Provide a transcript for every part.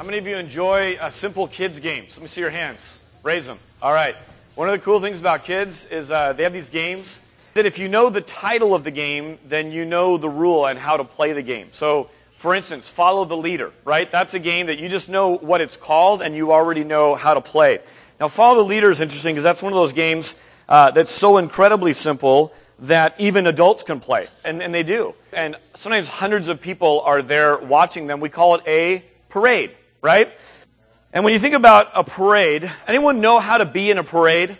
How many of you enjoy uh, simple kids games? Let me see your hands. Raise them. All right. One of the cool things about kids is uh, they have these games that if you know the title of the game, then you know the rule and how to play the game. So, for instance, follow the leader, right? That's a game that you just know what it's called and you already know how to play. Now, follow the leader is interesting because that's one of those games uh, that's so incredibly simple that even adults can play, and, and they do. And sometimes hundreds of people are there watching them. We call it a parade right? And when you think about a parade, anyone know how to be in a parade?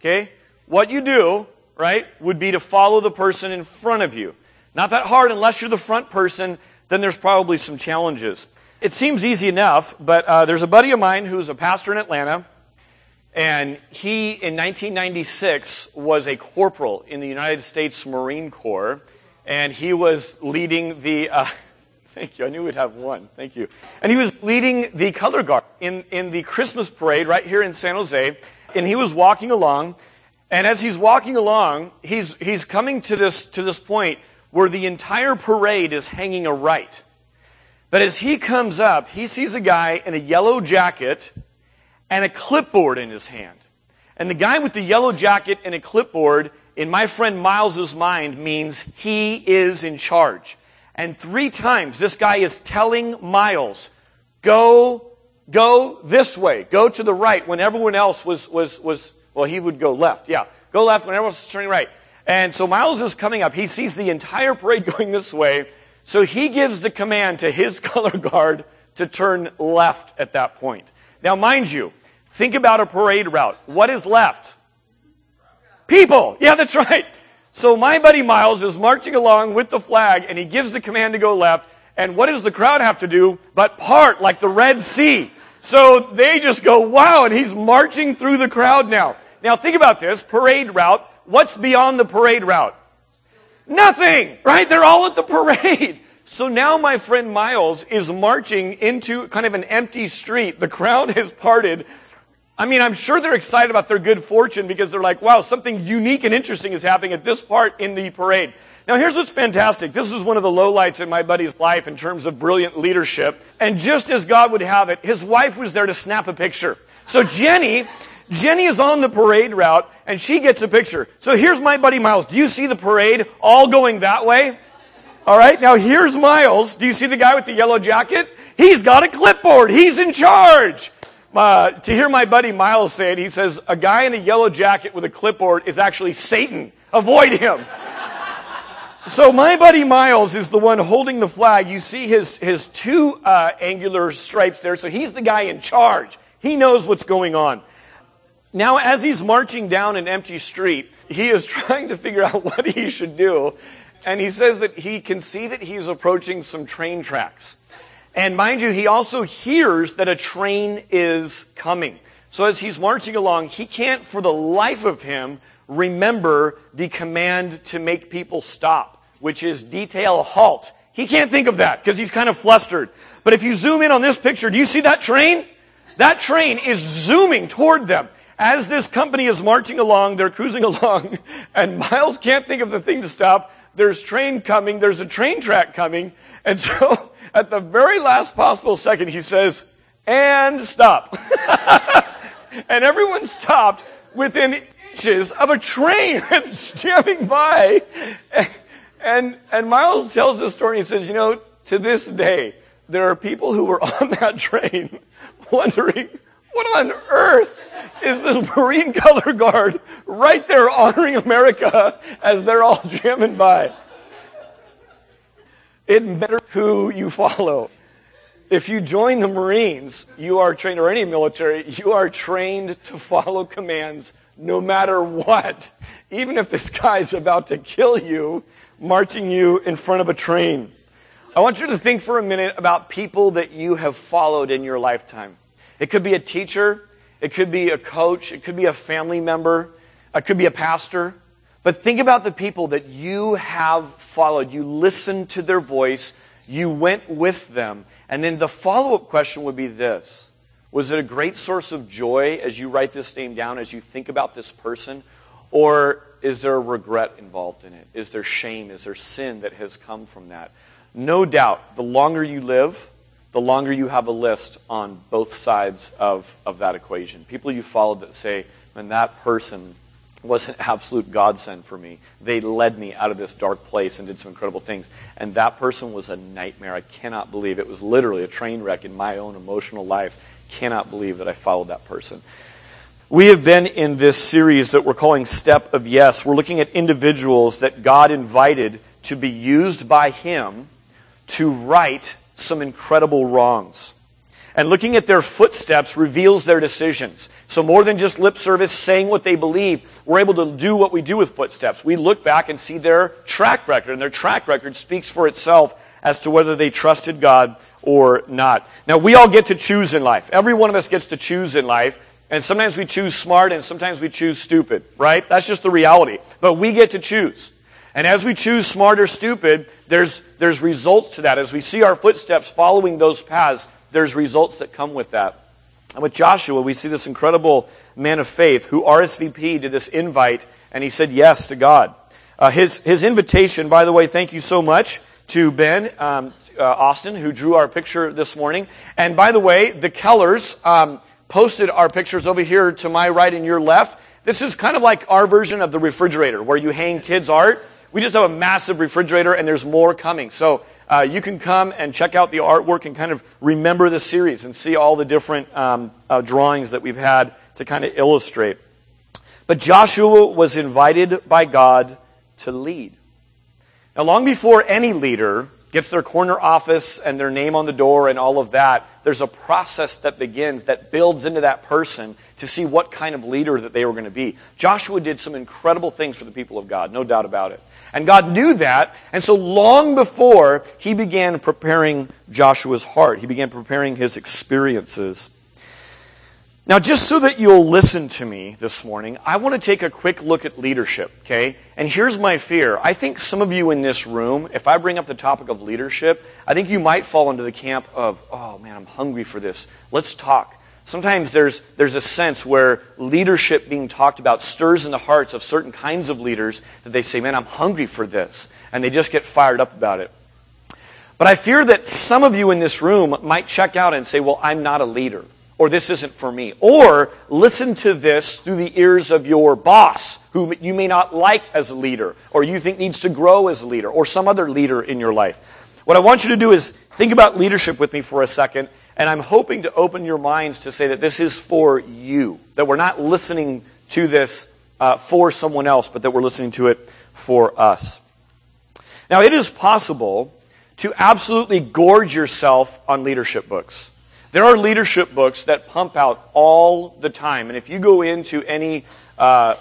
Okay? What you do, right, would be to follow the person in front of you. Not that hard unless you're the front person, then there's probably some challenges. It seems easy enough, but uh, there's a buddy of mine who's a pastor in Atlanta, and he, in 1996, was a corporal in the United States Marine Corps, and he was leading the. Uh, Thank you. I knew we'd have one. Thank you. And he was leading the color guard in, in the Christmas parade right here in San Jose. And he was walking along. And as he's walking along, he's, he's coming to this, to this point where the entire parade is hanging a right. But as he comes up, he sees a guy in a yellow jacket and a clipboard in his hand. And the guy with the yellow jacket and a clipboard, in my friend Miles's mind, means he is in charge. And three times this guy is telling Miles, go, go this way, go to the right when everyone else was, was, was, well, he would go left. Yeah. Go left when everyone else was turning right. And so Miles is coming up. He sees the entire parade going this way. So he gives the command to his color guard to turn left at that point. Now, mind you, think about a parade route. What is left? People. Yeah, that's right. So my buddy Miles is marching along with the flag and he gives the command to go left. And what does the crowd have to do but part like the Red Sea? So they just go, wow, and he's marching through the crowd now. Now think about this, parade route. What's beyond the parade route? Nothing, right? They're all at the parade. So now my friend Miles is marching into kind of an empty street. The crowd has parted. I mean, I'm sure they're excited about their good fortune because they're like, wow, something unique and interesting is happening at this part in the parade. Now, here's what's fantastic. This is one of the lowlights in my buddy's life in terms of brilliant leadership. And just as God would have it, his wife was there to snap a picture. So Jenny, Jenny is on the parade route and she gets a picture. So here's my buddy Miles. Do you see the parade all going that way? All right. Now here's Miles. Do you see the guy with the yellow jacket? He's got a clipboard. He's in charge. Uh, to hear my buddy Miles say it, he says, a guy in a yellow jacket with a clipboard is actually Satan. Avoid him. so my buddy Miles is the one holding the flag. You see his, his two uh, angular stripes there. So he's the guy in charge. He knows what's going on. Now, as he's marching down an empty street, he is trying to figure out what he should do. And he says that he can see that he's approaching some train tracks. And mind you, he also hears that a train is coming. So as he's marching along, he can't for the life of him remember the command to make people stop, which is detail halt. He can't think of that because he's kind of flustered. But if you zoom in on this picture, do you see that train? That train is zooming toward them. As this company is marching along, they're cruising along, and Miles can't think of the thing to stop. There's train coming, there's a train track coming, and so at the very last possible second, he says, and stop. and everyone stopped within inches of a train that's jamming by. And, and Miles tells this story. He says, you know, to this day, there are people who were on that train wondering, what on earth is this Marine color guard right there honoring America as they're all jamming by? It matters who you follow. If you join the Marines, you are trained, or any military, you are trained to follow commands no matter what. Even if this guy's about to kill you, marching you in front of a train. I want you to think for a minute about people that you have followed in your lifetime. It could be a teacher, it could be a coach, it could be a family member, it could be a pastor. But think about the people that you have followed. You listened to their voice. You went with them. And then the follow-up question would be this. Was it a great source of joy as you write this name down, as you think about this person? Or is there regret involved in it? Is there shame? Is there sin that has come from that? No doubt, the longer you live, the longer you have a list on both sides of, of that equation. People you followed that say, man, that person was an absolute godsend for me. They led me out of this dark place and did some incredible things. And that person was a nightmare. I cannot believe it was literally a train wreck in my own emotional life. Cannot believe that I followed that person. We have been in this series that we're calling Step of Yes. We're looking at individuals that God invited to be used by Him to right some incredible wrongs. And looking at their footsteps reveals their decisions. So more than just lip service saying what they believe, we're able to do what we do with footsteps. We look back and see their track record, and their track record speaks for itself as to whether they trusted God or not. Now, we all get to choose in life. Every one of us gets to choose in life. And sometimes we choose smart and sometimes we choose stupid, right? That's just the reality. But we get to choose. And as we choose smart or stupid, there's, there's results to that. As we see our footsteps following those paths, there's results that come with that. And with Joshua, we see this incredible man of faith who RSVP did this invite and he said yes to God. Uh, his, his invitation, by the way, thank you so much to Ben um, uh, Austin who drew our picture this morning. And by the way, the Kellers um, posted our pictures over here to my right and your left. This is kind of like our version of the refrigerator where you hang kids' art. We just have a massive refrigerator and there's more coming. So uh, you can come and check out the artwork and kind of remember the series and see all the different um, uh, drawings that we've had to kind of illustrate. But Joshua was invited by God to lead. Now, long before any leader gets their corner office and their name on the door and all of that, there's a process that begins that builds into that person to see what kind of leader that they were going to be. Joshua did some incredible things for the people of God, no doubt about it. And God knew that, and so long before he began preparing Joshua's heart, he began preparing his experiences. Now, just so that you'll listen to me this morning, I want to take a quick look at leadership, okay? And here's my fear. I think some of you in this room, if I bring up the topic of leadership, I think you might fall into the camp of, oh man, I'm hungry for this. Let's talk. Sometimes there's, there's a sense where leadership being talked about stirs in the hearts of certain kinds of leaders that they say, man, I'm hungry for this. And they just get fired up about it. But I fear that some of you in this room might check out and say, well, I'm not a leader or this isn't for me. Or listen to this through the ears of your boss, who you may not like as a leader, or you think needs to grow as a leader, or some other leader in your life. What I want you to do is think about leadership with me for a second, and I'm hoping to open your minds to say that this is for you, that we're not listening to this uh, for someone else, but that we're listening to it for us. Now, it is possible to absolutely gorge yourself on leadership books. There are leadership books that pump out all the time. And if you go into any uh,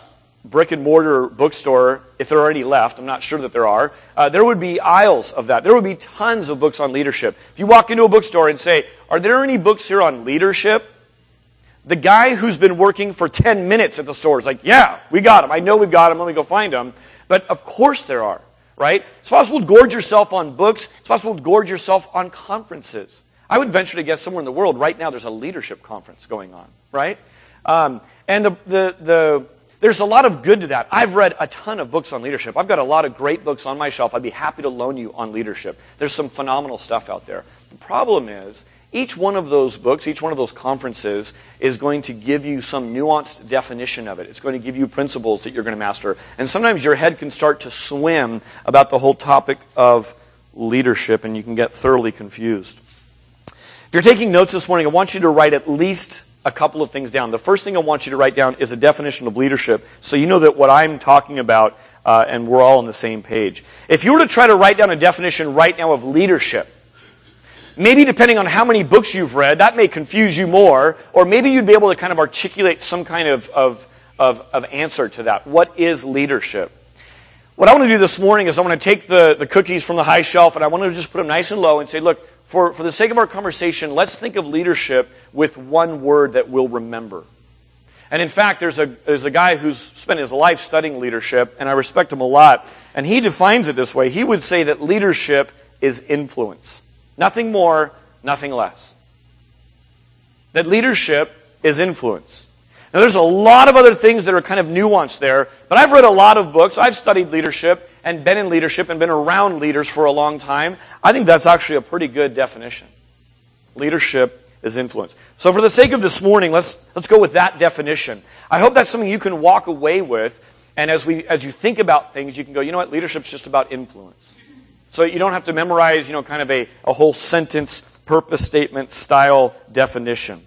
brick and mortar bookstore, if there are any left, I'm not sure that there are, uh, there would be aisles of that. There would be tons of books on leadership. If you walk into a bookstore and say, Are there any books here on leadership? The guy who's been working for 10 minutes at the store is like, Yeah, we got them. I know we've got them. Let me go find them. But of course there are, right? It's possible to gorge yourself on books, it's possible to gorge yourself on conferences. I would venture to guess somewhere in the world right now there's a leadership conference going on, right? Um, and the, the, the, there's a lot of good to that. I've read a ton of books on leadership. I've got a lot of great books on my shelf. I'd be happy to loan you on leadership. There's some phenomenal stuff out there. The problem is, each one of those books, each one of those conferences is going to give you some nuanced definition of it. It's going to give you principles that you're going to master. And sometimes your head can start to swim about the whole topic of leadership and you can get thoroughly confused. If you're taking notes this morning, I want you to write at least a couple of things down. The first thing I want you to write down is a definition of leadership so you know that what I'm talking about uh, and we're all on the same page. If you were to try to write down a definition right now of leadership, maybe depending on how many books you've read, that may confuse you more, or maybe you'd be able to kind of articulate some kind of, of, of, of answer to that. What is leadership? What I want to do this morning is I want to take the, the cookies from the high shelf and I want to just put them nice and low and say, look, for, for the sake of our conversation, let's think of leadership with one word that we'll remember. And in fact, there's a, there's a guy who's spent his life studying leadership, and I respect him a lot, and he defines it this way. He would say that leadership is influence. Nothing more, nothing less. That leadership is influence. Now, there's a lot of other things that are kind of nuanced there, but I've read a lot of books. I've studied leadership and been in leadership and been around leaders for a long time. I think that's actually a pretty good definition. Leadership is influence. So for the sake of this morning, let's, let's go with that definition. I hope that's something you can walk away with. And as, we, as you think about things, you can go, you know what, leadership's just about influence. So you don't have to memorize, you know, kind of a, a whole sentence, purpose statement style definition.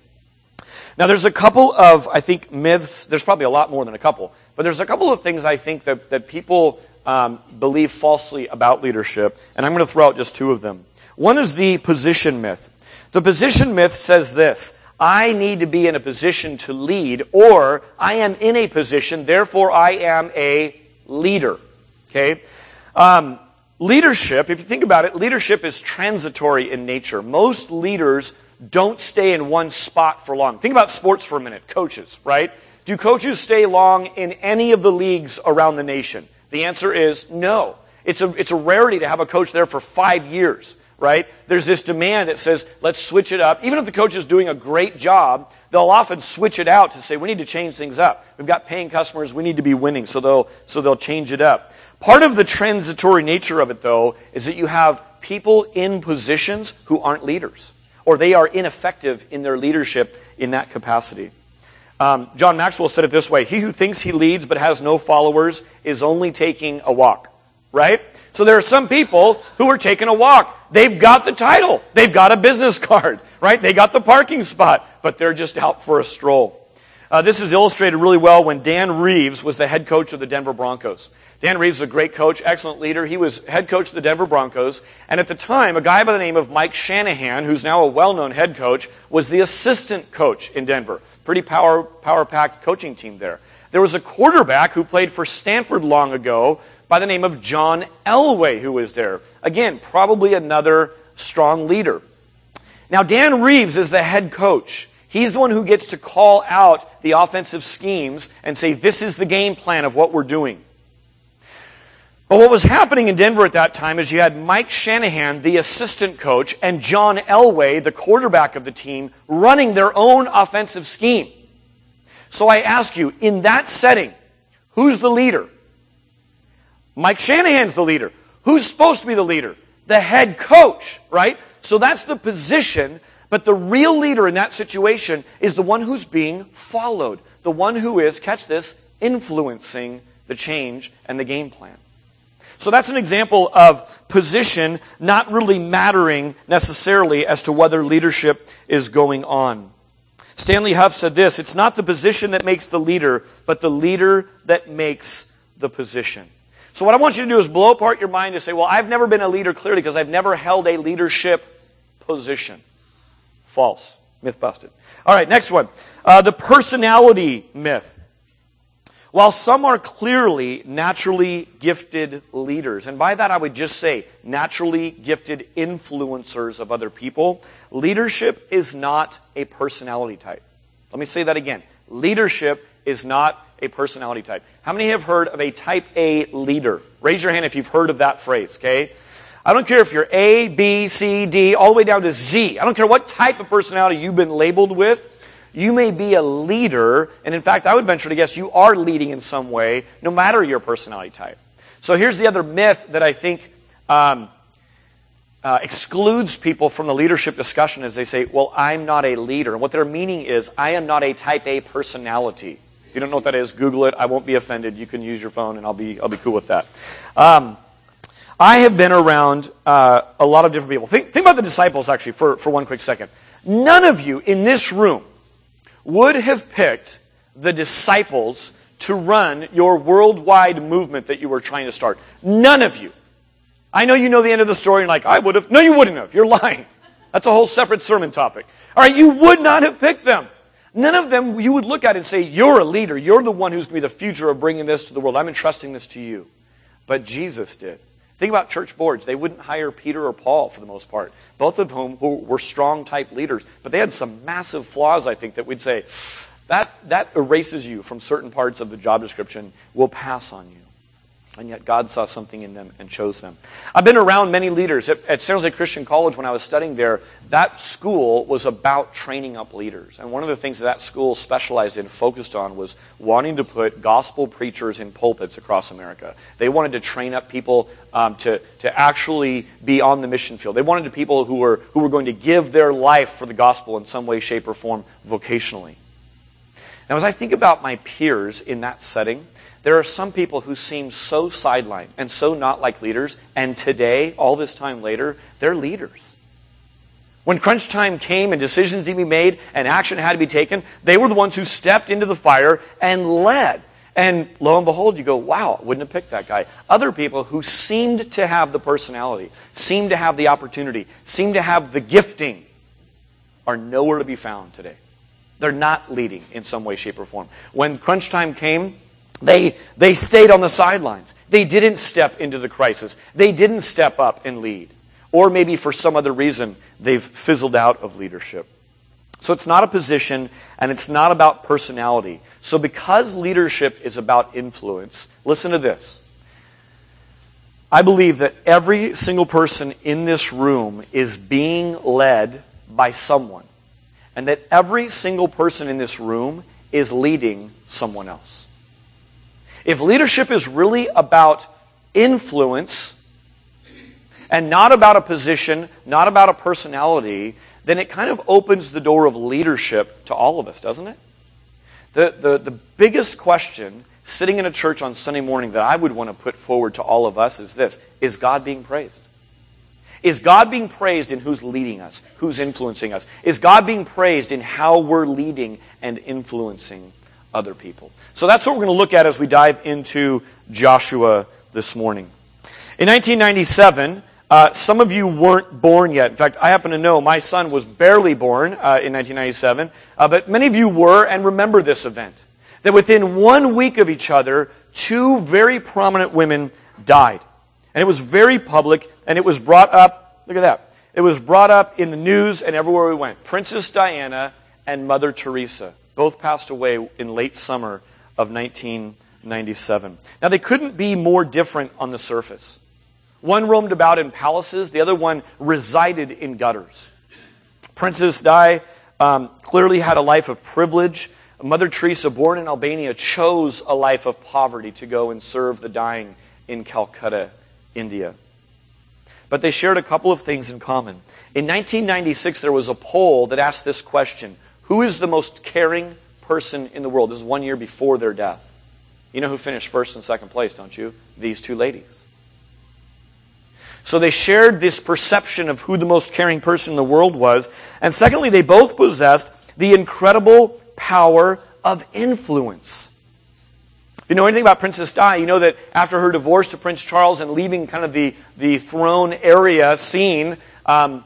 Now there's a couple of, I think, myths. There's probably a lot more than a couple. But there's a couple of things I think that, that people um, believe falsely about leadership. And I'm going to throw out just two of them. One is the position myth. The position myth says this I need to be in a position to lead, or I am in a position, therefore I am a leader. Okay? Um, leadership, if you think about it, leadership is transitory in nature. Most leaders don't stay in one spot for long. Think about sports for a minute. Coaches, right? Do coaches stay long in any of the leagues around the nation? The answer is no. It's a, it's a rarity to have a coach there for five years right? There's this demand that says, let's switch it up. Even if the coach is doing a great job, they'll often switch it out to say, we need to change things up. We've got paying customers, we need to be winning, so they'll, so they'll change it up. Part of the transitory nature of it, though, is that you have people in positions who aren't leaders, or they are ineffective in their leadership in that capacity. Um, John Maxwell said it this way He who thinks he leads but has no followers is only taking a walk, right? So there are some people who are taking a walk. They've got the title. They've got a business card, right? They got the parking spot, but they're just out for a stroll. Uh, this is illustrated really well when Dan Reeves was the head coach of the Denver Broncos. Dan Reeves is a great coach, excellent leader. He was head coach of the Denver Broncos. And at the time, a guy by the name of Mike Shanahan, who's now a well-known head coach, was the assistant coach in Denver. Pretty power, power-packed coaching team there. There was a quarterback who played for Stanford long ago by the name of John Elway who was there. Again, probably another strong leader. Now, Dan Reeves is the head coach. He's the one who gets to call out the offensive schemes and say, this is the game plan of what we're doing. But what was happening in Denver at that time is you had Mike Shanahan, the assistant coach, and John Elway, the quarterback of the team, running their own offensive scheme. So I ask you, in that setting, who's the leader? Mike Shanahan's the leader. Who's supposed to be the leader? The head coach, right? So that's the position, but the real leader in that situation is the one who's being followed. The one who is, catch this, influencing the change and the game plan. So that's an example of position not really mattering necessarily as to whether leadership is going on. Stanley Huff said this, it's not the position that makes the leader, but the leader that makes the position. So what I want you to do is blow apart your mind and say, well, I've never been a leader clearly because I've never held a leadership position. False. Myth busted. All right, next one. Uh, the personality myth. While some are clearly naturally gifted leaders, and by that I would just say naturally gifted influencers of other people, leadership is not a personality type. Let me say that again. Leadership is not a personality type. How many have heard of a type A leader? Raise your hand if you've heard of that phrase, okay? I don't care if you're A, B, C, D, all the way down to Z. I don't care what type of personality you've been labeled with. You may be a leader, and in fact, I would venture to guess you are leading in some way, no matter your personality type. So here's the other myth that I think um, uh, excludes people from the leadership discussion is they say, well, I'm not a leader. And what their meaning is, I am not a type A personality. If you don't know what that is, Google it. I won't be offended. You can use your phone, and I'll be I'll be cool with that. Um, I have been around uh, a lot of different people. Think, think about the disciples, actually, for, for one quick second. None of you in this room would have picked the disciples to run your worldwide movement that you were trying to start. None of you. I know you know the end of the story and like, I would have. No, you wouldn't have. You're lying. That's a whole separate sermon topic. All right, you would not have picked them. None of them you would look at and say, You're a leader. You're the one who's going to be the future of bringing this to the world. I'm entrusting this to you. But Jesus did. Think about church boards. They wouldn't hire Peter or Paul for the most part, both of whom who were strong type leaders. But they had some massive flaws, I think, that we'd say, that, that erases you from certain parts of the job description. We'll pass on you. And yet God saw something in them and chose them. I've been around many leaders. At, at San Jose Christian College, when I was studying there, that school was about training up leaders. And one of the things that, that school specialized in, focused on, was wanting to put gospel preachers in pulpits across America. They wanted to train up people um, to, to actually be on the mission field. They wanted people who were, who were going to give their life for the gospel in some way, shape, or form vocationally. Now, as I think about my peers in that setting, there are some people who seem so sidelined and so not like leaders, and today, all this time later, they're leaders. When crunch time came and decisions to be made and action had to be taken, they were the ones who stepped into the fire and led. And lo and behold, you go, wow, wouldn't have picked that guy. Other people who seemed to have the personality, seemed to have the opportunity, seemed to have the gifting, are nowhere to be found today. They're not leading in some way, shape, or form. When crunch time came, they, they stayed on the sidelines. They didn't step into the crisis. They didn't step up and lead. Or maybe for some other reason, they've fizzled out of leadership. So it's not a position and it's not about personality. So because leadership is about influence, listen to this. I believe that every single person in this room is being led by someone. And that every single person in this room is leading someone else. If leadership is really about influence and not about a position, not about a personality, then it kind of opens the door of leadership to all of us, doesn't it? The, the, the biggest question sitting in a church on Sunday morning that I would want to put forward to all of us is this Is God being praised? Is God being praised in who's leading us, who's influencing us? Is God being praised in how we're leading and influencing other people. So that's what we're going to look at as we dive into Joshua this morning. In 1997, uh, some of you weren't born yet. In fact, I happen to know my son was barely born uh, in 1997, uh, but many of you were and remember this event. That within one week of each other, two very prominent women died. And it was very public, and it was brought up, look at that. It was brought up in the news and everywhere we went. Princess Diana and Mother Teresa. Both passed away in late summer of 1997. Now, they couldn't be more different on the surface. One roamed about in palaces, the other one resided in gutters. Princess Di um, clearly had a life of privilege. Mother Teresa, born in Albania, chose a life of poverty to go and serve the dying in Calcutta, India. But they shared a couple of things in common. In 1996, there was a poll that asked this question who is the most caring person in the world? This is one year before their death. You know who finished first and second place, don't you? These two ladies. So they shared this perception of who the most caring person in the world was. And secondly, they both possessed the incredible power of influence. If you know anything about Princess Di, you know that after her divorce to Prince Charles and leaving kind of the, the throne area scene, um,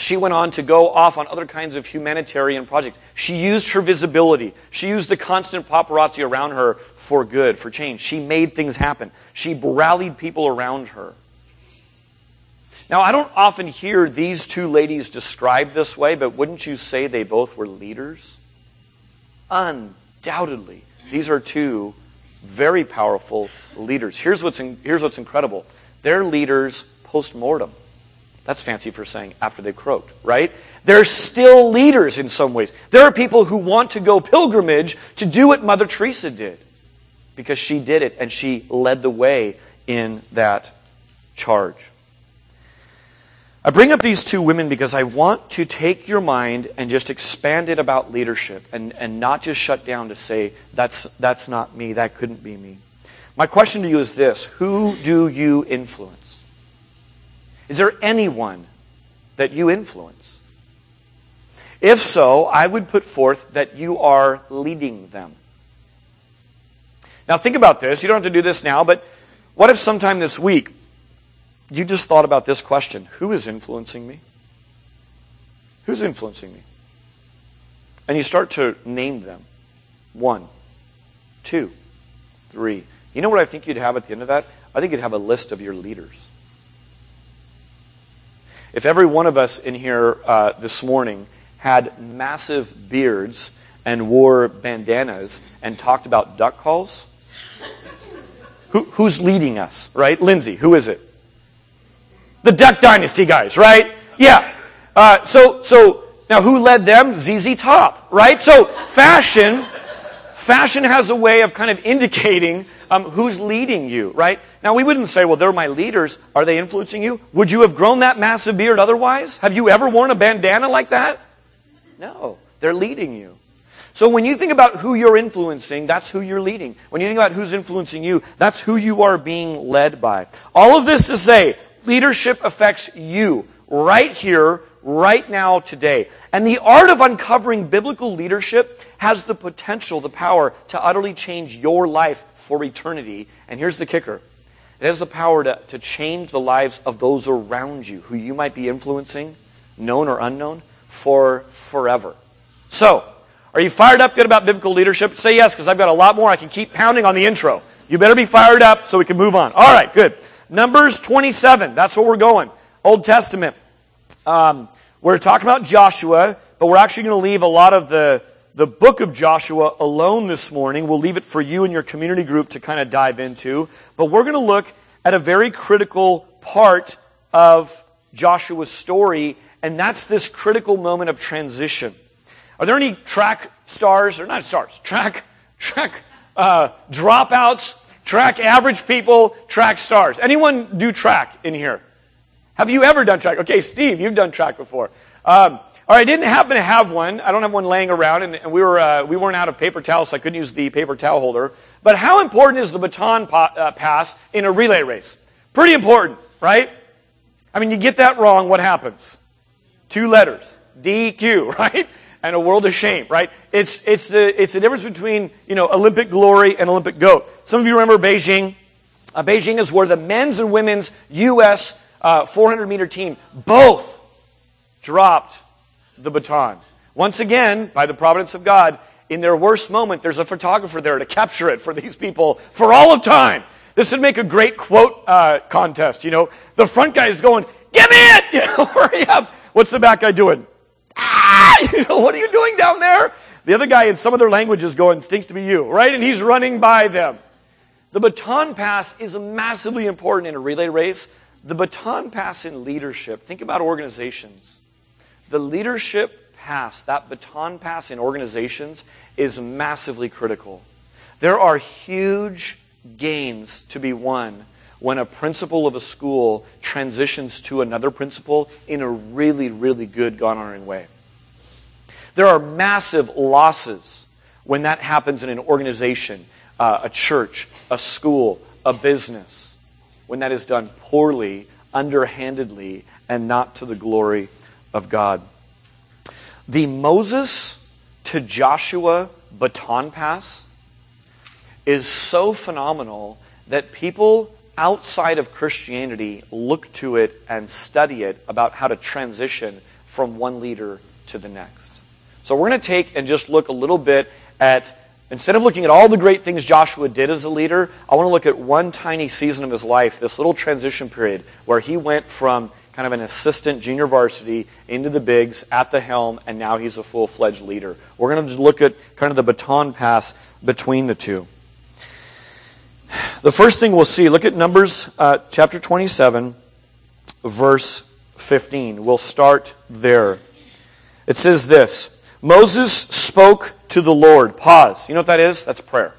she went on to go off on other kinds of humanitarian projects. She used her visibility. She used the constant paparazzi around her for good, for change. She made things happen. She rallied people around her. Now, I don't often hear these two ladies described this way, but wouldn't you say they both were leaders? Undoubtedly. These are two very powerful leaders. Here's what's, in, here's what's incredible they're leaders post mortem. That's fancy for saying after they croaked, right? They're still leaders in some ways. There are people who want to go pilgrimage to do what Mother Teresa did because she did it and she led the way in that charge. I bring up these two women because I want to take your mind and just expand it about leadership and, and not just shut down to say, that's, that's not me, that couldn't be me. My question to you is this Who do you influence? Is there anyone that you influence? If so, I would put forth that you are leading them. Now, think about this. You don't have to do this now, but what if sometime this week you just thought about this question Who is influencing me? Who's influencing me? And you start to name them. One, two, three. You know what I think you'd have at the end of that? I think you'd have a list of your leaders. If every one of us in here uh, this morning had massive beards and wore bandanas and talked about duck calls, Who, who's leading us, right? Lindsay, who is it? The Duck Dynasty guys, right? Yeah. Uh, so, so now who led them? ZZ Top, right? So fashion, fashion has a way of kind of indicating um, who's leading you, right? Now we wouldn't say, well, they're my leaders. Are they influencing you? Would you have grown that massive beard otherwise? Have you ever worn a bandana like that? No. They're leading you. So when you think about who you're influencing, that's who you're leading. When you think about who's influencing you, that's who you are being led by. All of this to say, leadership affects you right here, right now, today. And the art of uncovering biblical leadership has the potential, the power to utterly change your life for eternity. And here's the kicker. It has the power to, to change the lives of those around you who you might be influencing, known or unknown, for forever. So, are you fired up good about biblical leadership? Say yes, because I've got a lot more. I can keep pounding on the intro. You better be fired up so we can move on. All right, good. Numbers 27. That's where we're going. Old Testament. Um, we're talking about Joshua, but we're actually going to leave a lot of the, the book of Joshua alone this morning. We'll leave it for you and your community group to kind of dive into. But we're going to look at a very critical part of Joshua's story, and that's this critical moment of transition. Are there any track stars, or not stars, track, track uh, dropouts, track average people, track stars? Anyone do track in here? Have you ever done track? Okay, Steve, you've done track before. Um, right, I didn't happen to have one. I don't have one laying around, and, and we were uh, we weren't out of paper towels, so I couldn't use the paper towel holder. But how important is the baton pa- uh, pass in a relay race? Pretty important, right? I mean, you get that wrong, what happens? Two letters, DQ, right? and a world of shame, right? It's, it's, the, it's the difference between, you know, Olympic glory and Olympic goat. Some of you remember Beijing. Uh, Beijing is where the men's and women's U.S. Uh, 400 meter team both dropped the baton. Once again, by the providence of God, in their worst moment, there's a photographer there to capture it for these people for all of time. This would make a great quote uh, contest. You know, the front guy is going, "Give me it!" You know, hurry up. What's the back guy doing? ah, you know, what are you doing down there? The other guy in some other languages going, stinks to be you, right? And he's running by them. The baton pass is massively important in a relay race. The baton pass in leadership, think about organizations. The leadership pass, that baton pass in organizations, is massively critical. There are huge gains to be won when a principal of a school transitions to another principal in a really, really good, God honoring way. There are massive losses when that happens in an organization, uh, a church, a school, a business, when that is done poorly, underhandedly, and not to the glory of God. The Moses to Joshua baton pass is so phenomenal that people outside of Christianity look to it and study it about how to transition from one leader to the next. So we're going to take and just look a little bit at, instead of looking at all the great things Joshua did as a leader, I want to look at one tiny season of his life, this little transition period where he went from kind of an assistant junior varsity into the bigs at the helm, and now he's a full fledged leader. We're going to look at kind of the baton pass between the two. The first thing we'll see, look at Numbers uh, chapter 27, verse 15. We'll start there. It says this Moses spoke to the Lord. Pause. You know what that is? That's prayer.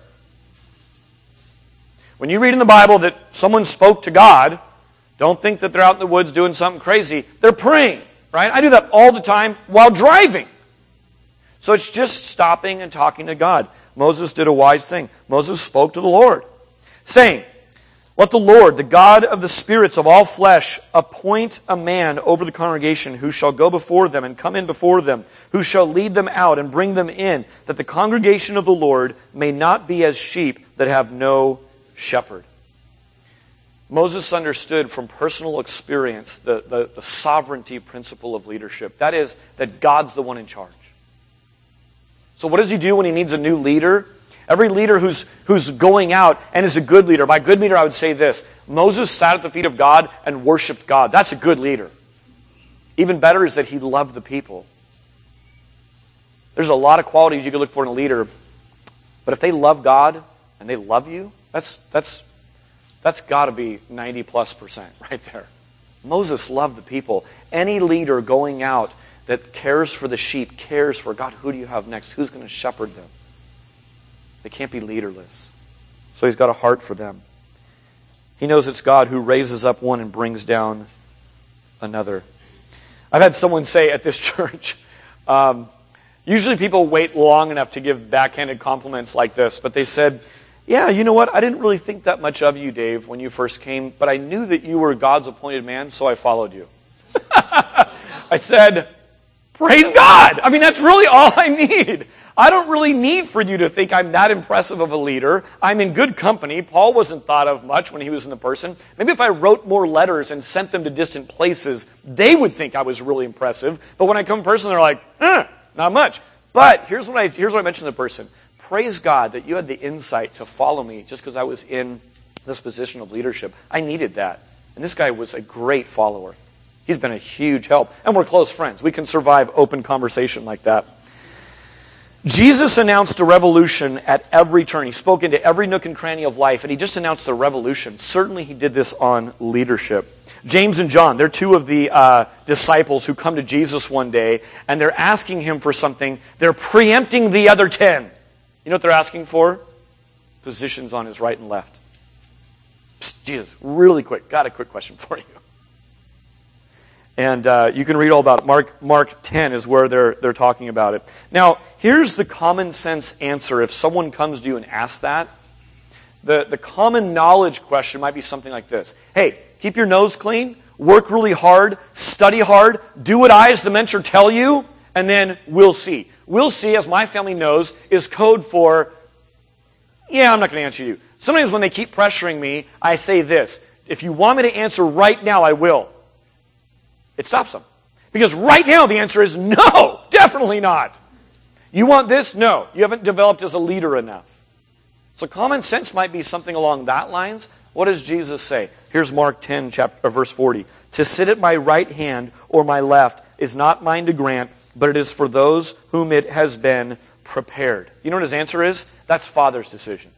When you read in the Bible that someone spoke to God, don't think that they're out in the woods doing something crazy. They're praying, right? I do that all the time while driving. So it's just stopping and talking to God. Moses did a wise thing. Moses spoke to the Lord saying, Let the Lord, the God of the spirits of all flesh, appoint a man over the congregation who shall go before them and come in before them, who shall lead them out and bring them in, that the congregation of the Lord may not be as sheep that have no shepherd. Moses understood from personal experience the, the, the, sovereignty principle of leadership. That is, that God's the one in charge. So, what does he do when he needs a new leader? Every leader who's, who's going out and is a good leader. By good leader, I would say this. Moses sat at the feet of God and worshiped God. That's a good leader. Even better is that he loved the people. There's a lot of qualities you can look for in a leader, but if they love God and they love you, that's, that's, That's got to be 90 plus percent right there. Moses loved the people. Any leader going out that cares for the sheep, cares for God, who do you have next? Who's going to shepherd them? They can't be leaderless. So he's got a heart for them. He knows it's God who raises up one and brings down another. I've had someone say at this church, um, usually people wait long enough to give backhanded compliments like this, but they said, Yeah, you know what? I didn't really think that much of you, Dave, when you first came, but I knew that you were God's appointed man, so I followed you. I said, Praise God! I mean, that's really all I need. I don't really need for you to think I'm that impressive of a leader. I'm in good company. Paul wasn't thought of much when he was in the person. Maybe if I wrote more letters and sent them to distant places, they would think I was really impressive. But when I come in person, they're like, eh, not much. But here's what I, here's what I mentioned to the person. Praise God that you had the insight to follow me just because I was in this position of leadership. I needed that. And this guy was a great follower. He's been a huge help. And we're close friends. We can survive open conversation like that. Jesus announced a revolution at every turn. He spoke into every nook and cranny of life, and he just announced a revolution. Certainly, he did this on leadership. James and John, they're two of the uh, disciples who come to Jesus one day, and they're asking him for something. They're preempting the other ten. You know what they're asking for? Positions on his right and left. Psst, Jesus, really quick, got a quick question for you. And uh, you can read all about it. Mark, Mark 10 is where they're, they're talking about it. Now, here's the common sense answer if someone comes to you and asks that. The, the common knowledge question might be something like this Hey, keep your nose clean, work really hard, study hard, do what I, as the mentor, tell you, and then we'll see. We'll see, as my family knows, is code for, yeah, I'm not going to answer you. Sometimes when they keep pressuring me, I say this If you want me to answer right now, I will it stops them. Because right now the answer is no, definitely not. You want this? No. You haven't developed as a leader enough. So common sense might be something along that lines. What does Jesus say? Here's Mark 10, chapter, uh, verse 40. To sit at my right hand or my left is not mine to grant, but it is for those whom it has been prepared. You know what his answer is? That's Father's decision.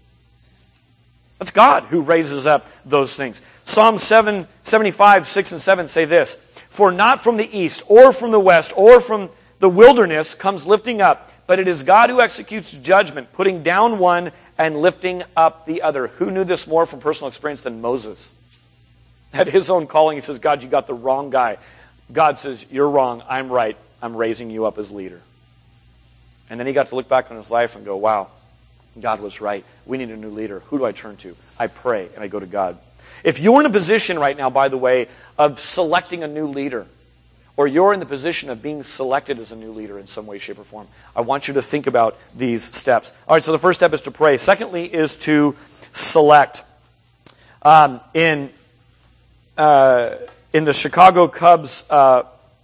That's God who raises up those things. Psalm 7, 75, 6 and 7 say this for not from the east or from the west or from the wilderness comes lifting up, but it is God who executes judgment, putting down one and lifting up the other. Who knew this more from personal experience than Moses? At his own calling, he says, God, you got the wrong guy. God says, You're wrong. I'm right. I'm raising you up as leader. And then he got to look back on his life and go, Wow, God was right. We need a new leader. Who do I turn to? I pray and I go to God. If you're in a position right now, by the way, of selecting a new leader, or you're in the position of being selected as a new leader in some way, shape, or form, I want you to think about these steps. All right, so the first step is to pray. Secondly, is to select. Um, in uh, in the Chicago Cubs uh,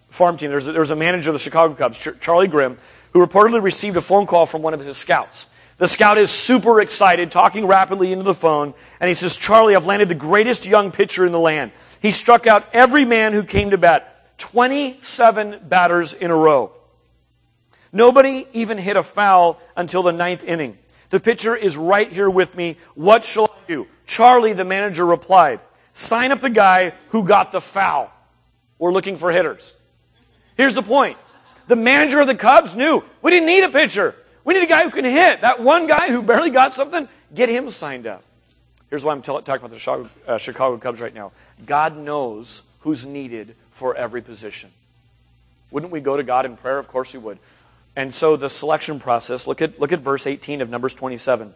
farm team, there's a, there's a manager of the Chicago Cubs, Charlie Grimm, who reportedly received a phone call from one of his scouts. The scout is super excited, talking rapidly into the phone, and he says, Charlie, I've landed the greatest young pitcher in the land. He struck out every man who came to bat. 27 batters in a row. Nobody even hit a foul until the ninth inning. The pitcher is right here with me. What shall I do? Charlie, the manager, replied, Sign up the guy who got the foul. We're looking for hitters. Here's the point. The manager of the Cubs knew we didn't need a pitcher. We need a guy who can hit. That one guy who barely got something, get him signed up. Here's why I'm talking about the Chicago, uh, Chicago Cubs right now. God knows who's needed for every position. Wouldn't we go to God in prayer? Of course we would. And so the selection process, look at, look at verse 18 of Numbers 27.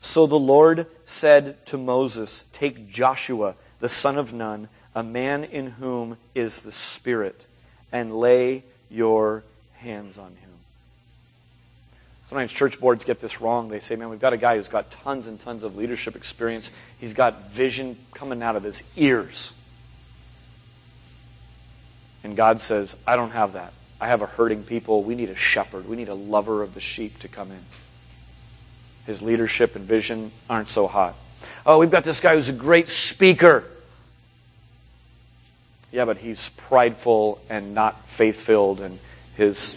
So the Lord said to Moses, Take Joshua, the son of Nun, a man in whom is the Spirit, and lay your hands on him. Sometimes church boards get this wrong. They say, man, we've got a guy who's got tons and tons of leadership experience. He's got vision coming out of his ears. And God says, I don't have that. I have a hurting people. We need a shepherd. We need a lover of the sheep to come in. His leadership and vision aren't so hot. Oh, we've got this guy who's a great speaker. Yeah, but he's prideful and not faith filled, and his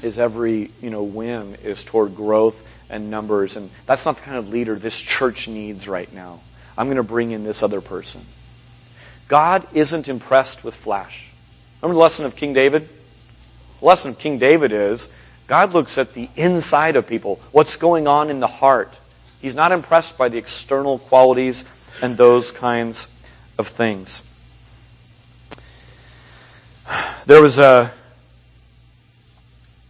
his every you know whim is toward growth and numbers, and that's not the kind of leader this church needs right now. I'm going to bring in this other person. God isn't impressed with flash. Remember the lesson of King David? The lesson of King David is God looks at the inside of people, what's going on in the heart. He's not impressed by the external qualities and those kinds of things. There was a,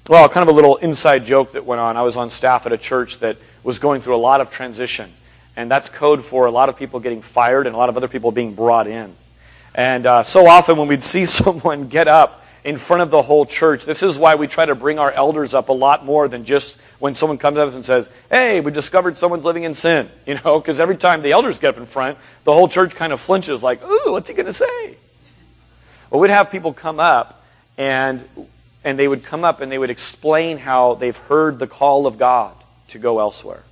well, kind of a little inside joke that went on. I was on staff at a church that was going through a lot of transition. And that's code for a lot of people getting fired and a lot of other people being brought in. And uh, so often when we'd see someone get up in front of the whole church, this is why we try to bring our elders up a lot more than just when someone comes up and says, Hey, we discovered someone's living in sin. You know, because every time the elders get up in front, the whole church kind of flinches, like, Ooh, what's he going to say? Well, we'd have people come up and and they would come up and they would explain how they've heard the call of God to go elsewhere.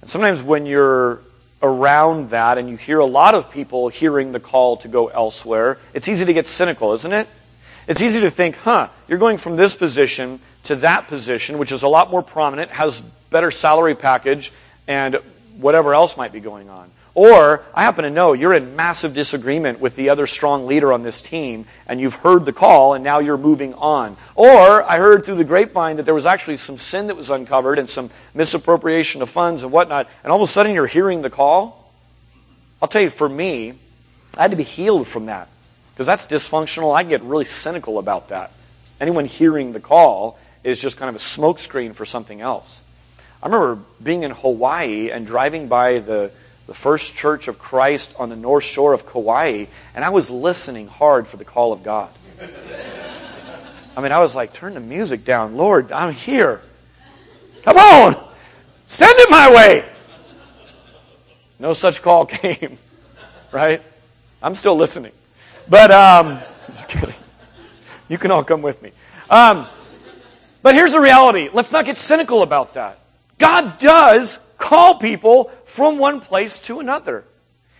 And sometimes when you're around that and you hear a lot of people hearing the call to go elsewhere, it's easy to get cynical, isn't it? It's easy to think, huh, you're going from this position to that position, which is a lot more prominent, has better salary package, and whatever else might be going on. Or, I happen to know you're in massive disagreement with the other strong leader on this team, and you've heard the call, and now you're moving on. Or, I heard through the grapevine that there was actually some sin that was uncovered and some misappropriation of funds and whatnot, and all of a sudden you're hearing the call. I'll tell you, for me, I had to be healed from that. Because that's dysfunctional. I get really cynical about that. Anyone hearing the call is just kind of a smokescreen for something else. I remember being in Hawaii and driving by the the First Church of Christ on the north shore of Kauai, and I was listening hard for the call of God. I mean, I was like, turn the music down. Lord, I'm here. Come on. Send it my way. No such call came, right? I'm still listening. But, um, just kidding. You can all come with me. Um, but here's the reality. Let's not get cynical about that. God does call people from one place to another.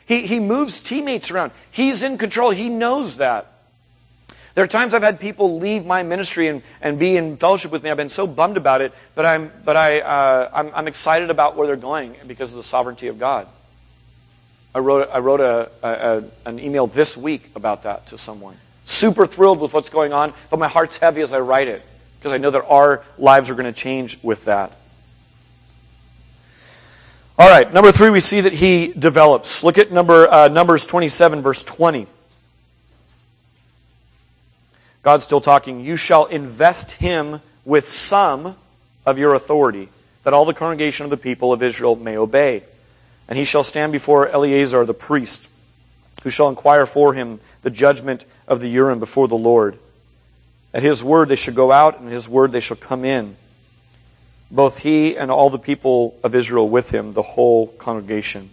He, he moves teammates around. He's in control. He knows that. There are times I've had people leave my ministry and, and be in fellowship with me. I've been so bummed about it, but I'm, but I, uh, I'm, I'm excited about where they're going because of the sovereignty of God. I wrote, I wrote a, a, an email this week about that to someone. Super thrilled with what's going on, but my heart's heavy as I write it because I know that our lives are going to change with that. All right, number three, we see that he develops. Look at number uh, Numbers 27, verse 20. God's still talking. You shall invest him with some of your authority, that all the congregation of the people of Israel may obey. And he shall stand before Eleazar the priest, who shall inquire for him the judgment of the Urim before the Lord. At his word they shall go out, and at his word they shall come in both he and all the people of Israel with him, the whole congregation.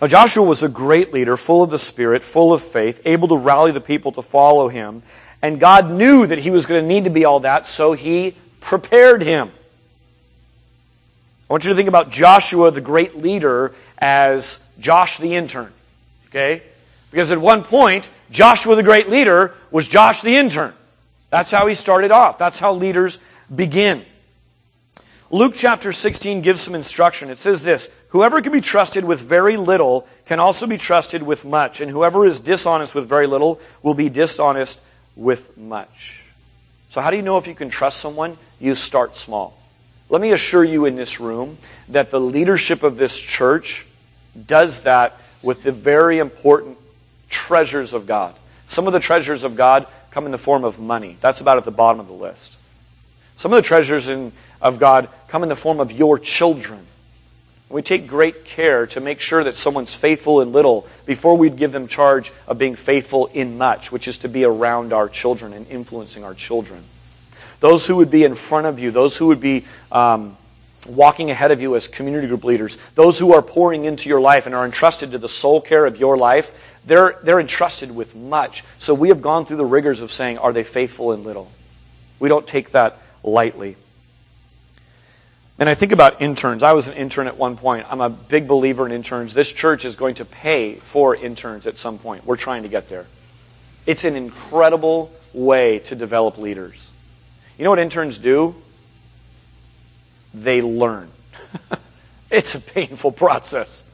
Now, Joshua was a great leader, full of the Spirit, full of faith, able to rally the people to follow him. And God knew that he was going to need to be all that, so he prepared him. I want you to think about Joshua, the great leader, as Josh the intern. Okay? Because at one point, Joshua, the great leader, was Josh the intern. That's how he started off. That's how leaders begin. Luke chapter 16 gives some instruction. It says this Whoever can be trusted with very little can also be trusted with much, and whoever is dishonest with very little will be dishonest with much. So, how do you know if you can trust someone? You start small. Let me assure you in this room that the leadership of this church does that with the very important treasures of God. Some of the treasures of God come in the form of money. That's about at the bottom of the list. Some of the treasures in of God come in the form of your children. We take great care to make sure that someone's faithful in little before we'd give them charge of being faithful in much, which is to be around our children and influencing our children. Those who would be in front of you, those who would be um, walking ahead of you as community group leaders, those who are pouring into your life and are entrusted to the soul care of your life, they're, they're entrusted with much. So we have gone through the rigors of saying, are they faithful in little? We don't take that lightly. And I think about interns. I was an intern at one point. I'm a big believer in interns. This church is going to pay for interns at some point. We're trying to get there. It's an incredible way to develop leaders. You know what interns do? They learn. It's a painful process.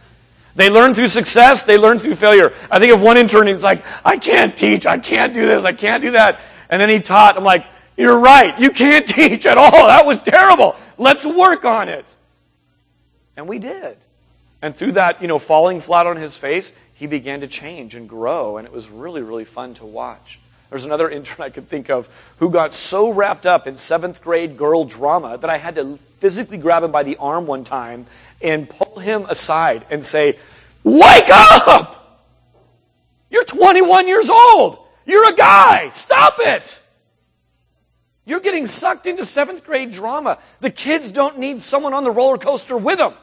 They learn through success, they learn through failure. I think of one intern, he's like, I can't teach, I can't do this, I can't do that. And then he taught, I'm like, you're right, you can't teach at all. That was terrible. Let's work on it. And we did. And through that, you know, falling flat on his face, he began to change and grow, and it was really, really fun to watch. There's another intern I could think of who got so wrapped up in seventh grade girl drama that I had to physically grab him by the arm one time and pull him aside and say, Wake up! You're 21 years old. You're a guy. Stop it. You're getting sucked into seventh grade drama. The kids don't need someone on the roller coaster with them.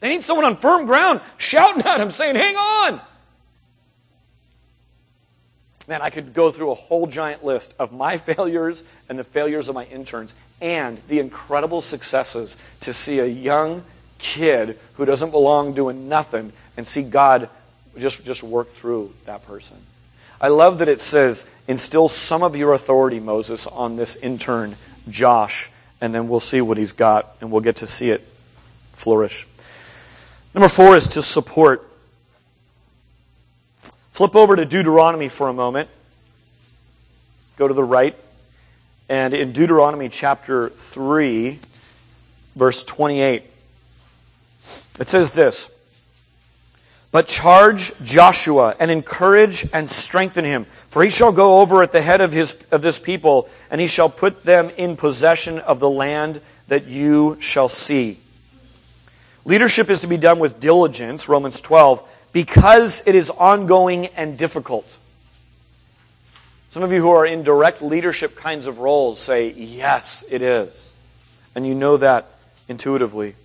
They need someone on firm ground shouting at them, saying, Hang on. Man, I could go through a whole giant list of my failures and the failures of my interns and the incredible successes to see a young kid who doesn't belong doing nothing and see God just, just work through that person. I love that it says, instill some of your authority, Moses, on this intern, Josh, and then we'll see what he's got and we'll get to see it flourish. Number four is to support. Flip over to Deuteronomy for a moment. Go to the right. And in Deuteronomy chapter 3, verse 28, it says this But charge Joshua and encourage and strengthen him, for he shall go over at the head of, his, of this people, and he shall put them in possession of the land that you shall see. Leadership is to be done with diligence, Romans 12, because it is ongoing and difficult. Some of you who are in direct leadership kinds of roles say, yes, it is. And you know that intuitively.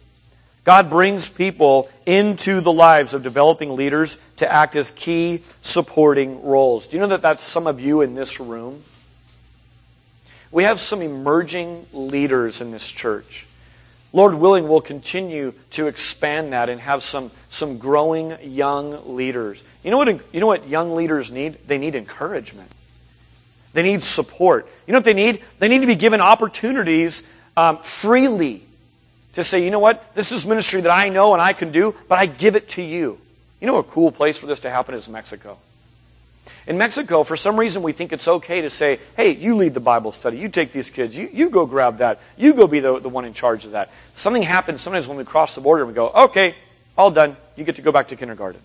God brings people into the lives of developing leaders to act as key supporting roles. Do you know that that's some of you in this room? We have some emerging leaders in this church. Lord willing, we'll continue to expand that and have some, some growing young leaders. You know, what, you know what young leaders need? They need encouragement. They need support. You know what they need? They need to be given opportunities um, freely to say, you know what? This is ministry that I know and I can do, but I give it to you. You know, a cool place for this to happen is Mexico. In Mexico, for some reason, we think it's okay to say, hey, you lead the Bible study. You take these kids. You, you go grab that. You go be the, the one in charge of that. Something happens sometimes when we cross the border and we go, okay, all done. You get to go back to kindergarten.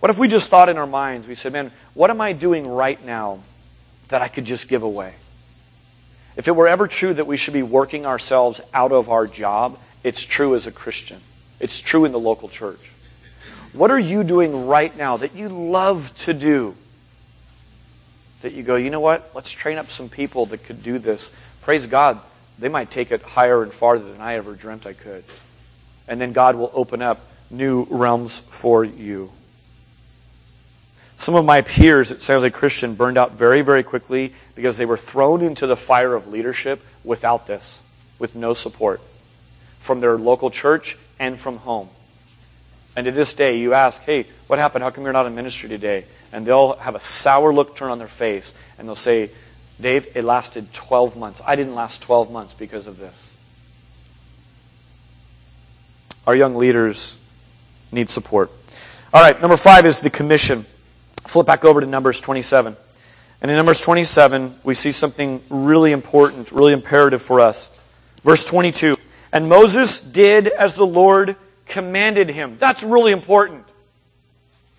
What if we just thought in our minds, we said, man, what am I doing right now that I could just give away? If it were ever true that we should be working ourselves out of our job, it's true as a Christian. It's true in the local church. What are you doing right now that you love to do? That you go, you know what? Let's train up some people that could do this. Praise God, they might take it higher and farther than I ever dreamt I could. And then God will open up new realms for you. Some of my peers at San Jose Christian burned out very, very quickly because they were thrown into the fire of leadership without this, with no support from their local church and from home. And to this day, you ask, hey, what happened? How come you're not in ministry today? And they'll have a sour look turn on their face, and they'll say, Dave, it lasted 12 months. I didn't last 12 months because of this. Our young leaders need support. All right, number five is the commission. Flip back over to Numbers 27. And in Numbers 27, we see something really important, really imperative for us. Verse 22. And Moses did as the Lord commanded him. That's really important.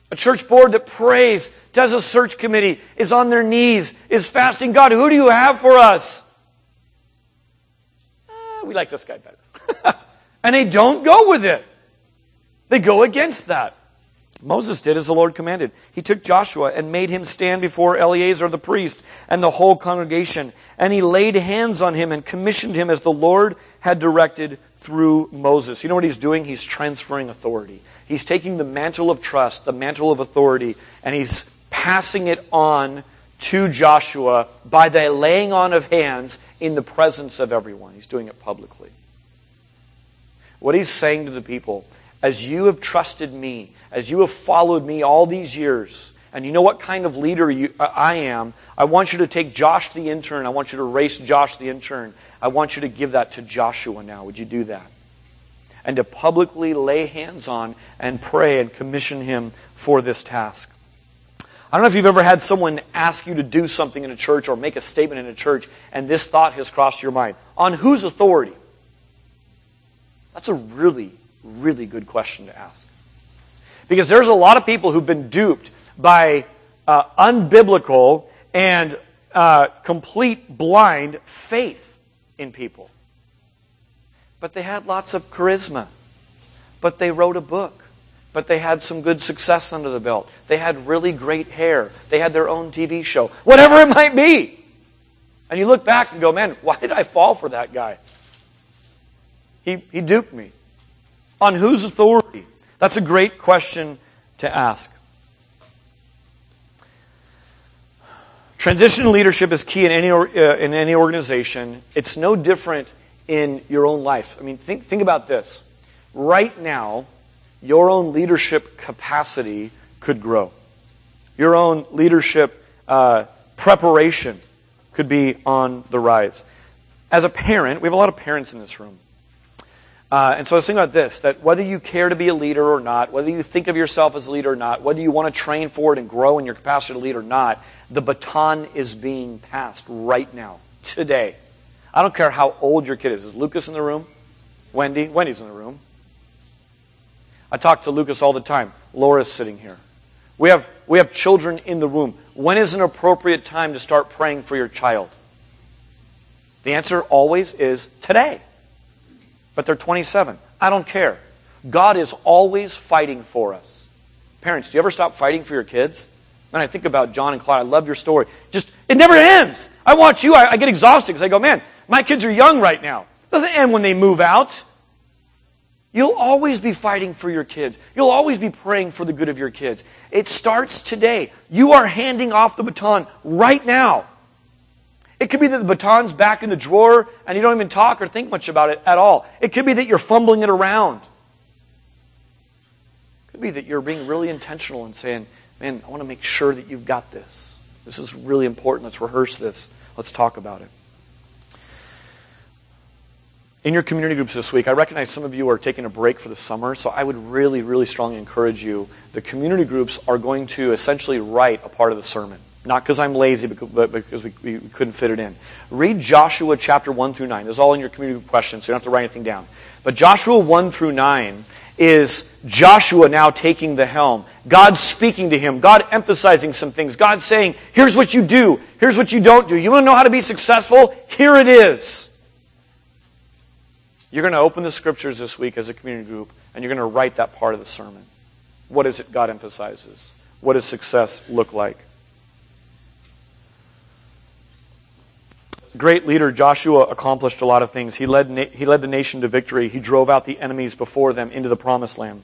A church board that prays, does a search committee, is on their knees, is fasting. God, who do you have for us? Uh, we like this guy better. and they don't go with it. They go against that. Moses did as the Lord commanded. He took Joshua and made him stand before Eleazar the priest and the whole congregation. And he laid hands on him and commissioned him as the Lord had directed through Moses. You know what he's doing? He's transferring authority. He's taking the mantle of trust, the mantle of authority, and he's passing it on to Joshua by the laying on of hands in the presence of everyone. He's doing it publicly. What he's saying to the people, as you have trusted me, as you have followed me all these years, and you know what kind of leader you, uh, I am, I want you to take Josh the intern, I want you to race Josh the intern, I want you to give that to Joshua now. Would you do that? and to publicly lay hands on and pray and commission him for this task. I don't know if you've ever had someone ask you to do something in a church or make a statement in a church, and this thought has crossed your mind. On whose authority? That's a really, really good question to ask. Because there's a lot of people who've been duped by uh, unbiblical and uh, complete blind faith in people. But they had lots of charisma. But they wrote a book. But they had some good success under the belt. They had really great hair. They had their own TV show. Whatever it might be. And you look back and go, man, why did I fall for that guy? He, he duped me. On whose authority? That's a great question to ask. Transition leadership is key in any, uh, in any organization. It's no different in your own life. I mean, think, think about this. Right now, your own leadership capacity could grow. Your own leadership uh, preparation could be on the rise. As a parent, we have a lot of parents in this room. Uh, and so I was thinking about this that whether you care to be a leader or not, whether you think of yourself as a leader or not, whether you want to train for it and grow in your capacity to lead or not, the baton is being passed right now, today. I don't care how old your kid is. Is Lucas in the room? Wendy? Wendy's in the room. I talk to Lucas all the time. Laura's sitting here. We have, we have children in the room. When is an appropriate time to start praying for your child? The answer always is today but they're 27. I don't care. God is always fighting for us. Parents, do you ever stop fighting for your kids? Man, I think about John and Clyde. I love your story. Just, it never ends. I watch you, I, I get exhausted because I go, man, my kids are young right now. It doesn't end when they move out. You'll always be fighting for your kids. You'll always be praying for the good of your kids. It starts today. You are handing off the baton right now. It could be that the baton's back in the drawer and you don't even talk or think much about it at all. It could be that you're fumbling it around. It could be that you're being really intentional and saying, man, I want to make sure that you've got this. This is really important. Let's rehearse this. Let's talk about it. In your community groups this week, I recognize some of you are taking a break for the summer, so I would really, really strongly encourage you. The community groups are going to essentially write a part of the sermon. Not because I'm lazy, but because we, we, couldn't fit it in. Read Joshua chapter 1 through 9. This is all in your community questions, so you don't have to write anything down. But Joshua 1 through 9 is Joshua now taking the helm. God speaking to him. God emphasizing some things. God saying, here's what you do. Here's what you don't do. You want to know how to be successful? Here it is. You're going to open the scriptures this week as a community group, and you're going to write that part of the sermon. What is it God emphasizes? What does success look like? Great leader Joshua accomplished a lot of things. He led, he led the nation to victory. He drove out the enemies before them into the promised land.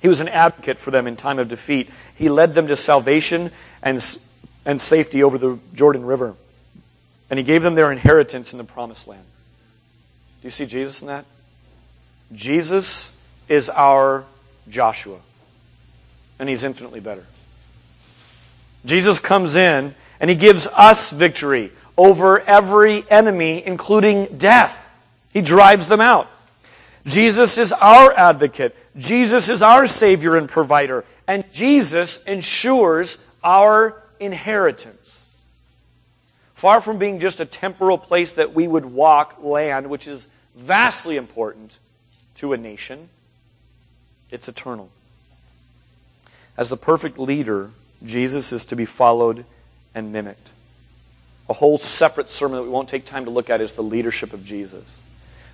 He was an advocate for them in time of defeat. He led them to salvation and, and safety over the Jordan River. And he gave them their inheritance in the promised land. Do you see Jesus in that? Jesus is our Joshua. And he's infinitely better. Jesus comes in and he gives us victory over every enemy, including death. He drives them out. Jesus is our advocate. Jesus is our Savior and provider. And Jesus ensures our inheritance. Far from being just a temporal place that we would walk, land, which is vastly important to a nation, it's eternal. As the perfect leader, Jesus is to be followed and mimicked. A whole separate sermon that we won't take time to look at is the leadership of Jesus.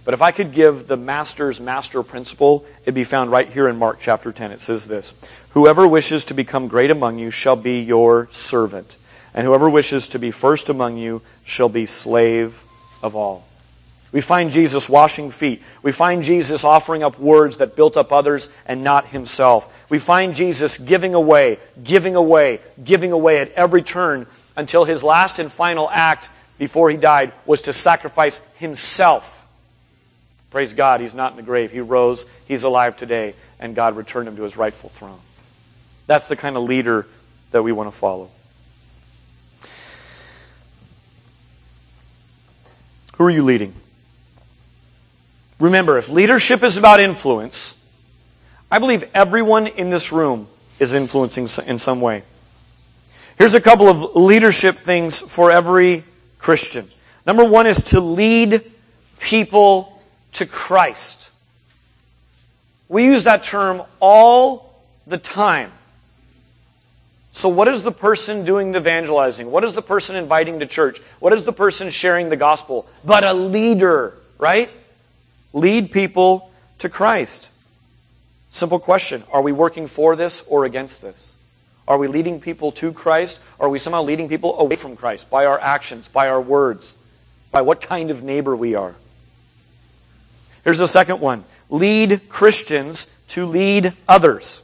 But if I could give the master's master principle, it'd be found right here in Mark chapter 10. It says this Whoever wishes to become great among you shall be your servant, and whoever wishes to be first among you shall be slave of all. We find Jesus washing feet. We find Jesus offering up words that built up others and not himself. We find Jesus giving away, giving away, giving away at every turn until his last and final act before he died was to sacrifice himself. Praise God, he's not in the grave. He rose, he's alive today, and God returned him to his rightful throne. That's the kind of leader that we want to follow. Who are you leading? Remember, if leadership is about influence, I believe everyone in this room is influencing in some way. Here's a couple of leadership things for every Christian. Number one is to lead people to Christ. We use that term all the time. So, what is the person doing the evangelizing? What is the person inviting to church? What is the person sharing the gospel? But a leader, right? Lead people to Christ. Simple question Are we working for this or against this? Are we leading people to Christ? Are we somehow leading people away from Christ by our actions, by our words, by what kind of neighbor we are? Here's the second one lead Christians to lead others.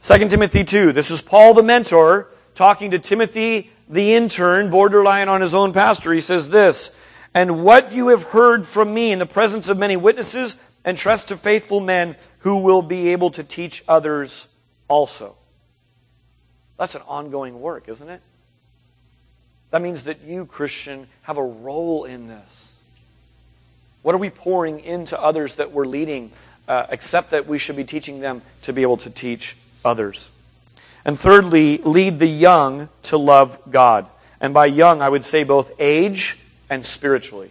2 Timothy 2. This is Paul the mentor talking to Timothy the intern, borderline on his own pastor. He says this, And what you have heard from me in the presence of many witnesses, entrust to faithful men who will be able to teach others also. That's an ongoing work, isn't it? That means that you, Christian, have a role in this. What are we pouring into others that we're leading, uh, except that we should be teaching them to be able to teach others? And thirdly, lead the young to love God. And by young, I would say both age and spiritually.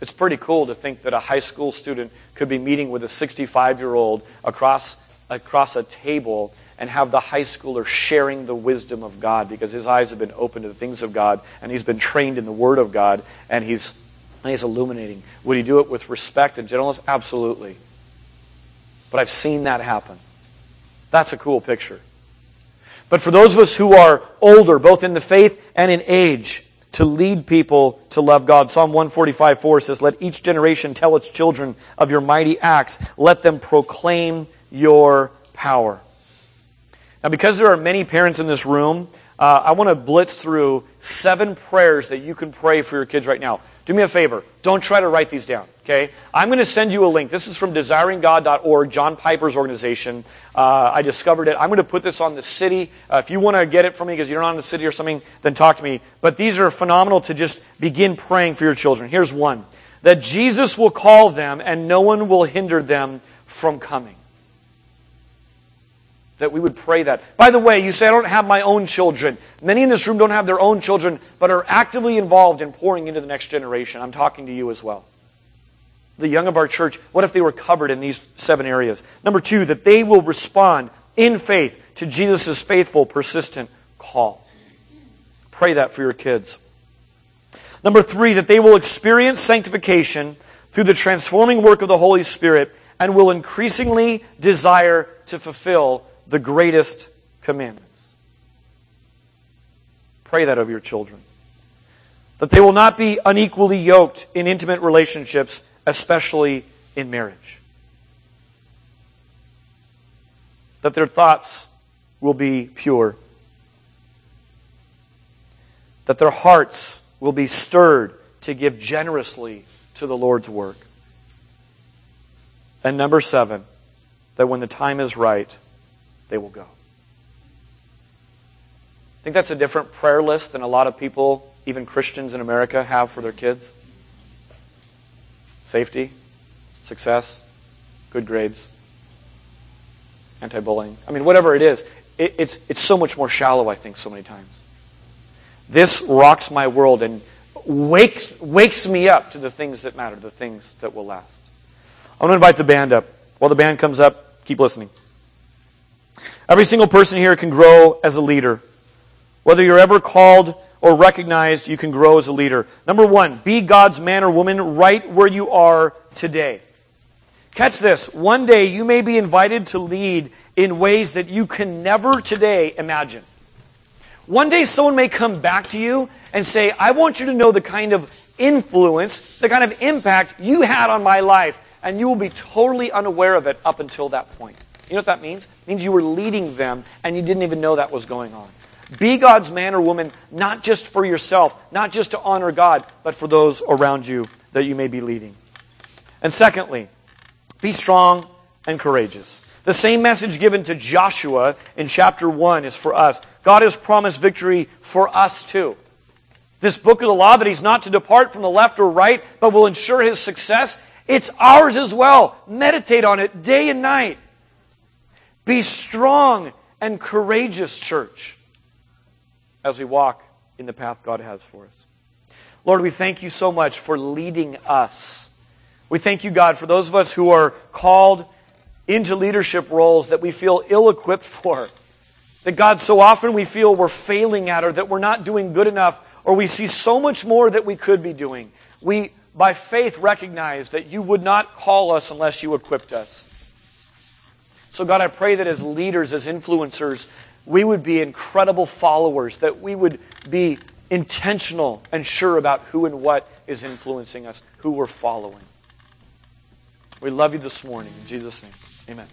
It's pretty cool to think that a high school student could be meeting with a 65 year old across, across a table and have the high schooler sharing the wisdom of God because his eyes have been opened to the things of God and he's been trained in the Word of God and he's, and he's illuminating. Would he do it with respect and gentleness? Absolutely. But I've seen that happen. That's a cool picture. But for those of us who are older, both in the faith and in age, to lead people to love God. Psalm 145 4 says, Let each generation tell its children of your mighty acts. Let them proclaim your power. Now, because there are many parents in this room, uh, I want to blitz through seven prayers that you can pray for your kids right now. Do me a favor. Don't try to write these down, okay? I'm going to send you a link. This is from desiringgod.org, John Piper's organization. Uh, I discovered it. I'm going to put this on the city. Uh, if you want to get it from me because you're not on the city or something, then talk to me. But these are phenomenal to just begin praying for your children. Here's one. That Jesus will call them and no one will hinder them from coming that we would pray that. By the way, you say, I don't have my own children. Many in this room don't have their own children, but are actively involved in pouring into the next generation. I'm talking to you as well. The young of our church, what if they were covered in these seven areas? Number two, that they will respond in faith to Jesus' faithful, persistent call. Pray that for your kids. Number three, that they will experience sanctification through the transforming work of the Holy Spirit and will increasingly desire to fulfill the greatest commandments. Pray that of your children. That they will not be unequally yoked in intimate relationships, especially in marriage. That their thoughts will be pure. That their hearts will be stirred to give generously to the Lord's work. And number seven, that when the time is right, they will go. I think that's a different prayer list than a lot of people, even Christians in America, have for their kids. Safety, success, good grades, anti bullying. I mean, whatever it is, it, it's, it's so much more shallow, I think, so many times. This rocks my world and wakes, wakes me up to the things that matter, the things that will last. I want to invite the band up. While the band comes up, keep listening. Every single person here can grow as a leader. Whether you're ever called or recognized, you can grow as a leader. Number one, be God's man or woman right where you are today. Catch this. One day you may be invited to lead in ways that you can never today imagine. One day someone may come back to you and say, I want you to know the kind of influence, the kind of impact you had on my life, and you will be totally unaware of it up until that point. You know what that means? It means you were leading them and you didn't even know that was going on. Be God's man or woman, not just for yourself, not just to honor God, but for those around you that you may be leading. And secondly, be strong and courageous. The same message given to Joshua in chapter 1 is for us. God has promised victory for us too. This book of the law that he's not to depart from the left or right, but will ensure his success, It's ours as well. Meditate on it day and night. Be strong and courageous, church, as we walk in the path God has for us. Lord, we thank you so much for leading us. We thank you, God, for those of us who are called into leadership roles that we feel ill equipped for. That, God, so often we feel we're failing at or that we're not doing good enough or we see so much more that we could be doing. We, by faith, recognize that you would not call us unless you equipped us. So, God, I pray that as leaders, as influencers, we would be incredible followers, that we would be intentional and sure about who and what is influencing us, who we're following. We love you this morning. In Jesus' name, amen.